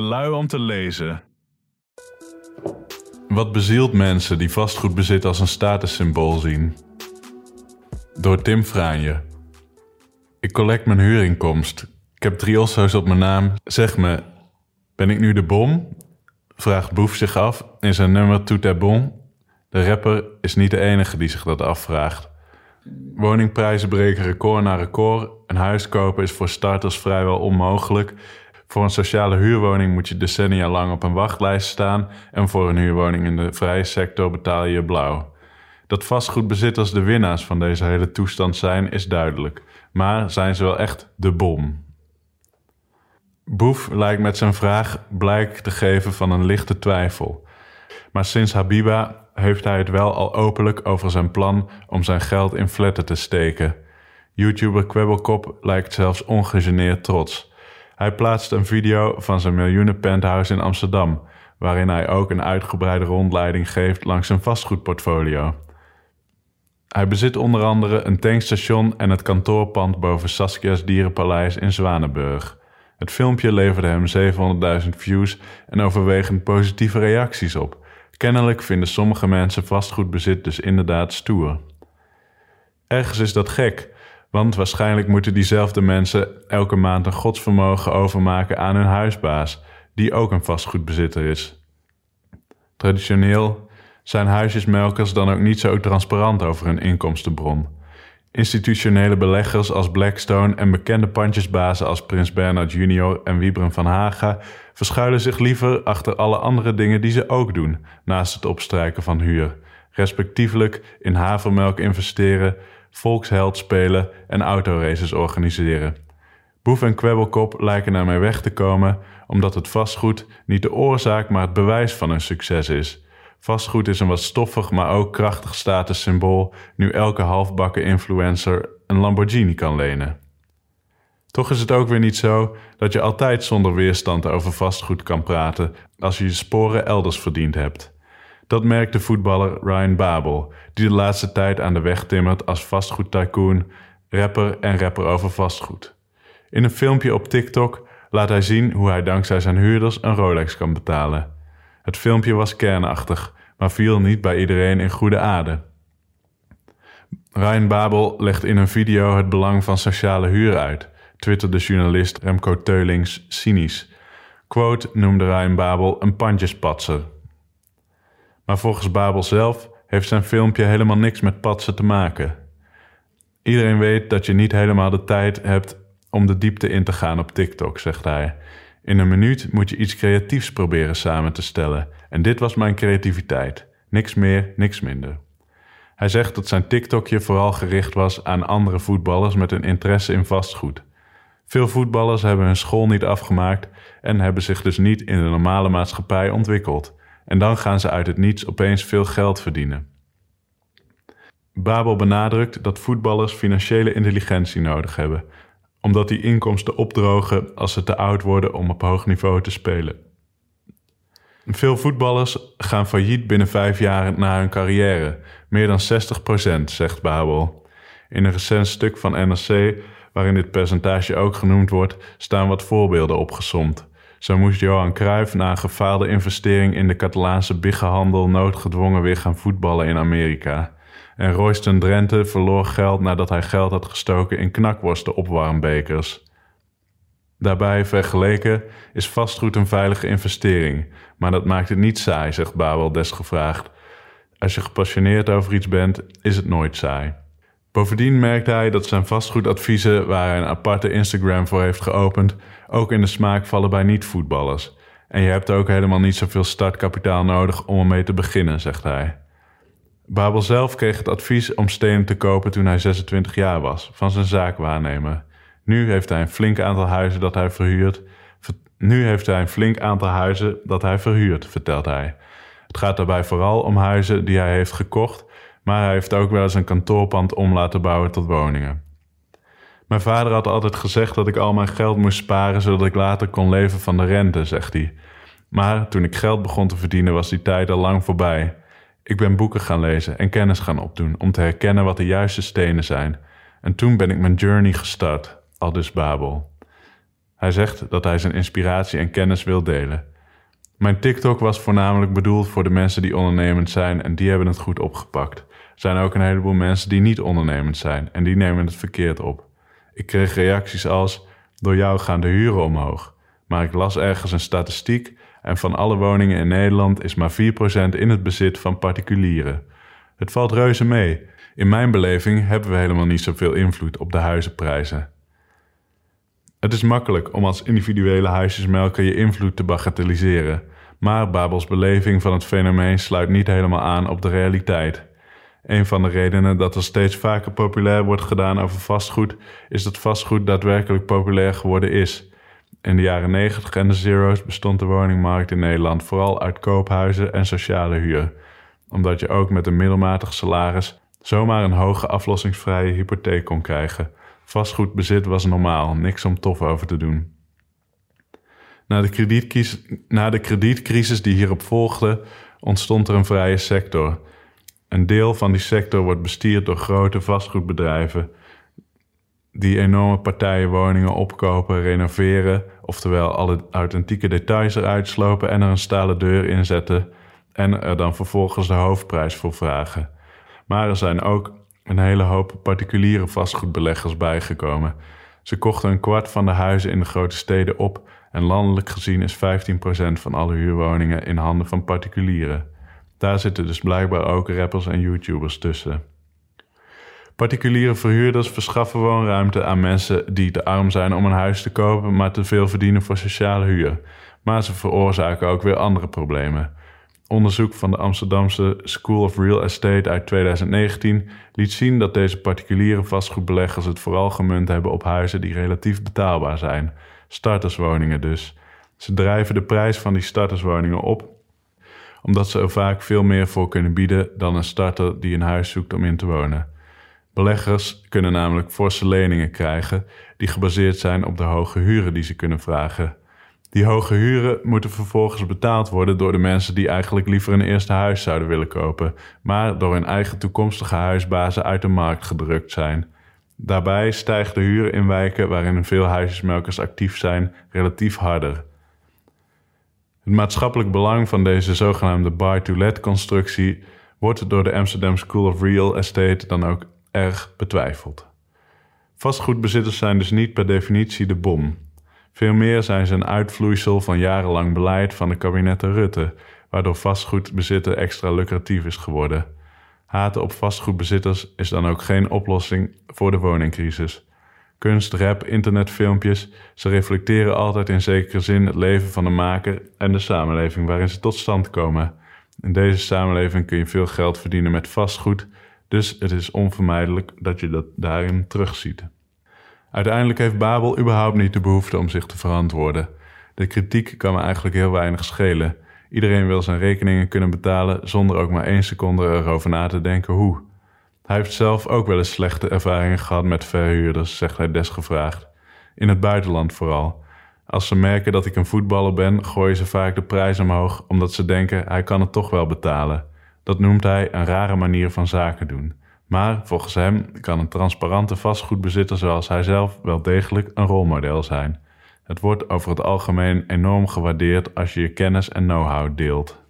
Lui om te lezen. Wat bezielt mensen die vastgoedbezit als een statussymbool zien? Door Tim Fraanje. Ik collect mijn huurinkomst. Ik heb drie osso's op mijn naam. Zeg me, ben ik nu de bom? Vraagt Boef zich af in zijn nummer Tout est bon. De rapper is niet de enige die zich dat afvraagt. Woningprijzen breken record na record. Een huis kopen is voor starters vrijwel onmogelijk. Voor een sociale huurwoning moet je decennia lang op een wachtlijst staan. En voor een huurwoning in de vrije sector betaal je blauw. Dat vastgoedbezitters de winnaars van deze hele toestand zijn, is duidelijk. Maar zijn ze wel echt de bom? Boef lijkt met zijn vraag blijk te geven van een lichte twijfel. Maar sinds Habiba heeft hij het wel al openlijk over zijn plan om zijn geld in flatten te steken. YouTuber Kwebbelkop lijkt zelfs ongegeneerd trots. Hij plaatst een video van zijn miljoenen penthouse in Amsterdam, waarin hij ook een uitgebreide rondleiding geeft langs zijn vastgoedportfolio. Hij bezit onder andere een tankstation en het kantoorpand boven Saskia's Dierenpaleis in Zwanenburg. Het filmpje leverde hem 700.000 views en overwegend positieve reacties op. Kennelijk vinden sommige mensen vastgoedbezit dus inderdaad stoer. Ergens is dat gek, want waarschijnlijk moeten diezelfde mensen elke maand een godsvermogen overmaken aan hun huisbaas, die ook een vastgoedbezitter is. Traditioneel zijn huisjesmelkers dan ook niet zo transparant over hun inkomstenbron. Institutionele beleggers als Blackstone en bekende pandjesbazen als Prins Bernhard Jr. en Wiebren van Haga verschuilen zich liever achter alle andere dingen die ze ook doen, naast het opstrijken van huur, respectievelijk in havermelk investeren, volksheld spelen en autoraces organiseren. Boef en Kwebbelkop lijken naar mij weg te komen omdat het vastgoed niet de oorzaak maar het bewijs van hun succes is. Vastgoed is een wat stoffig, maar ook krachtig statussymbool nu elke halfbakken influencer een Lamborghini kan lenen. Toch is het ook weer niet zo dat je altijd zonder weerstand over vastgoed kan praten als je je sporen elders verdiend hebt. Dat merkt de voetballer Ryan Babel, die de laatste tijd aan de weg timmert als vastgoedtycoon, rapper en rapper over vastgoed. In een filmpje op TikTok laat hij zien hoe hij dankzij zijn huurders een Rolex kan betalen. Het filmpje was kernachtig, maar viel niet bij iedereen in goede aarde. Ryan Babel legt in een video het belang van sociale huur uit, twitterde journalist Remco Teulings cynisch. Quote noemde Ryan Babel een pandjespatser. Maar volgens Babel zelf heeft zijn filmpje helemaal niks met patsen te maken. Iedereen weet dat je niet helemaal de tijd hebt om de diepte in te gaan op TikTok, zegt hij. In een minuut moet je iets creatiefs proberen samen te stellen. En dit was mijn creativiteit. Niks meer, niks minder. Hij zegt dat zijn TikTokje vooral gericht was aan andere voetballers met een interesse in vastgoed. Veel voetballers hebben hun school niet afgemaakt en hebben zich dus niet in de normale maatschappij ontwikkeld. En dan gaan ze uit het niets opeens veel geld verdienen. Babel benadrukt dat voetballers financiële intelligentie nodig hebben, omdat die inkomsten opdrogen als ze te oud worden om op hoog niveau te spelen. Veel voetballers gaan failliet binnen vijf jaar na hun carrière, meer dan 60%, zegt Babel. In een recent stuk van NRC, waarin dit percentage ook genoemd wordt, staan wat voorbeelden opgesomd. Zo moest Johan Cruijff na een gefaalde investering in de Catalaanse biggenhandel noodgedwongen weer gaan voetballen in Amerika. En Royston Drenthe verloor geld nadat hij geld had gestoken in knakworsten opwarmbekers. Daarbij vergeleken is vastgoed een veilige investering, maar dat maakt het niet saai, zegt Babel desgevraagd. Als je gepassioneerd over iets bent, is het nooit saai. Bovendien merkt hij dat zijn vastgoedadviezen, waar hij een aparte Instagram voor heeft geopend, ook in de smaak vallen bij niet-voetballers. En je hebt ook helemaal niet zoveel startkapitaal nodig om ermee te beginnen, zegt hij. Babel zelf kreeg het advies om stenen te kopen toen hij 26 jaar was, van zijn zaakwaarnemer. Nu heeft hij een flink aantal huizen dat hij verhuurt. Nu heeft hij een flink aantal huizen dat hij verhuurt, vertelt hij. Het gaat daarbij vooral om huizen die hij heeft gekocht, maar hij heeft ook wel eens een kantoorpand om laten bouwen tot woningen. Mijn vader had altijd gezegd dat ik al mijn geld moest sparen zodat ik later kon leven van de rente, zegt hij. Maar toen ik geld begon te verdienen was die tijd al lang voorbij. Ik ben boeken gaan lezen en kennis gaan opdoen om te herkennen wat de juiste stenen zijn. En toen ben ik mijn journey gestart, aldus Babel. Hij zegt dat hij zijn inspiratie en kennis wil delen. Mijn TikTok was voornamelijk bedoeld voor de mensen die ondernemend zijn en die hebben het goed opgepakt. Zijn ook een heleboel mensen die niet ondernemend zijn en die nemen het verkeerd op. Ik kreeg reacties als: Door jou gaan de huren omhoog. Maar ik las ergens een statistiek en van alle woningen in Nederland is maar 4% in het bezit van particulieren. Het valt reuze mee. In mijn beleving hebben we helemaal niet zoveel invloed op de huizenprijzen. Het is makkelijk om als individuele huisjesmelker je invloed te bagatelliseren, maar Babels beleving van het fenomeen sluit niet helemaal aan op de realiteit. Een van de redenen dat er steeds vaker populair wordt gedaan over vastgoed, is dat vastgoed daadwerkelijk populair geworden is. In de jaren 90 en de zero's bestond de woningmarkt in Nederland vooral uit koophuizen en sociale huur, omdat je ook met een middelmatig salaris zomaar een hoge aflossingsvrije hypotheek kon krijgen. Vastgoedbezit was normaal, niks om tof over te doen. Na de, na de kredietcrisis die hierop volgde, ontstond er een vrije sector. Een deel van die sector wordt bestierd door grote vastgoedbedrijven die enorme partijen woningen opkopen, renoveren, oftewel alle authentieke details eruit slopen en er een stalen deur in zetten en er dan vervolgens de hoofdprijs voor vragen. Maar er zijn ook een hele hoop particuliere vastgoedbeleggers bijgekomen. Ze kochten een kwart van de huizen in de grote steden op en landelijk gezien is 15% van alle huurwoningen in handen van particulieren. Daar zitten dus blijkbaar ook rappers en YouTubers tussen. Particuliere verhuurders verschaffen woonruimte aan mensen die te arm zijn om een huis te kopen, maar te veel verdienen voor sociale huur. Maar ze veroorzaken ook weer andere problemen. Onderzoek van de Amsterdamse School of Real Estate uit 2019 liet zien dat deze particuliere vastgoedbeleggers het vooral gemunt hebben op huizen die relatief betaalbaar zijn, starterswoningen dus. Ze drijven de prijs van die starterswoningen op, omdat ze er vaak veel meer voor kunnen bieden dan een starter die een huis zoekt om in te wonen. Beleggers kunnen namelijk forse leningen krijgen die gebaseerd zijn op de hoge huren die ze kunnen vragen. Die hoge huren moeten vervolgens betaald worden door de mensen die eigenlijk liever een eerste huis zouden willen kopen, maar door hun eigen toekomstige huisbazen uit de markt gedrukt zijn. Daarbij stijgt de huur in wijken waarin veel huisjesmelkers actief zijn relatief harder. Het maatschappelijk belang van deze zogenaamde buy-to-let constructie wordt door de Amsterdam School of Real Estate dan ook erg betwijfeld. Vastgoedbezitters zijn dus niet per definitie de bom. Veel meer zijn ze een uitvloeisel van jarenlang beleid van de kabinetten Rutte, waardoor vastgoedbezitten extra lucratief is geworden. Haten op vastgoedbezitters is dan ook geen oplossing voor de woningcrisis. Kunst, rap, internetfilmpjes, ze reflecteren altijd in zekere zin het leven van de maker en de samenleving waarin ze tot stand komen. In deze samenleving kun je veel geld verdienen met vastgoed, dus het is onvermijdelijk dat je dat daarin terugziet. Uiteindelijk heeft Babel überhaupt niet de behoefte om zich te verantwoorden. De kritiek kan me eigenlijk heel weinig schelen. Iedereen wil zijn rekeningen kunnen betalen zonder ook maar één seconde erover na te denken hoe. Hij heeft zelf ook wel eens slechte ervaringen gehad met verhuurders, zegt hij desgevraagd. In het buitenland vooral. Als ze merken dat ik een voetballer ben, gooien ze vaak de prijs omhoog omdat ze denken hij kan het toch wel betalen. Dat noemt hij een rare manier van zaken doen. Maar volgens hem kan een transparante vastgoedbezitter zoals hij zelf wel degelijk een rolmodel zijn. Het wordt over het algemeen enorm gewaardeerd als je je kennis en know-how deelt.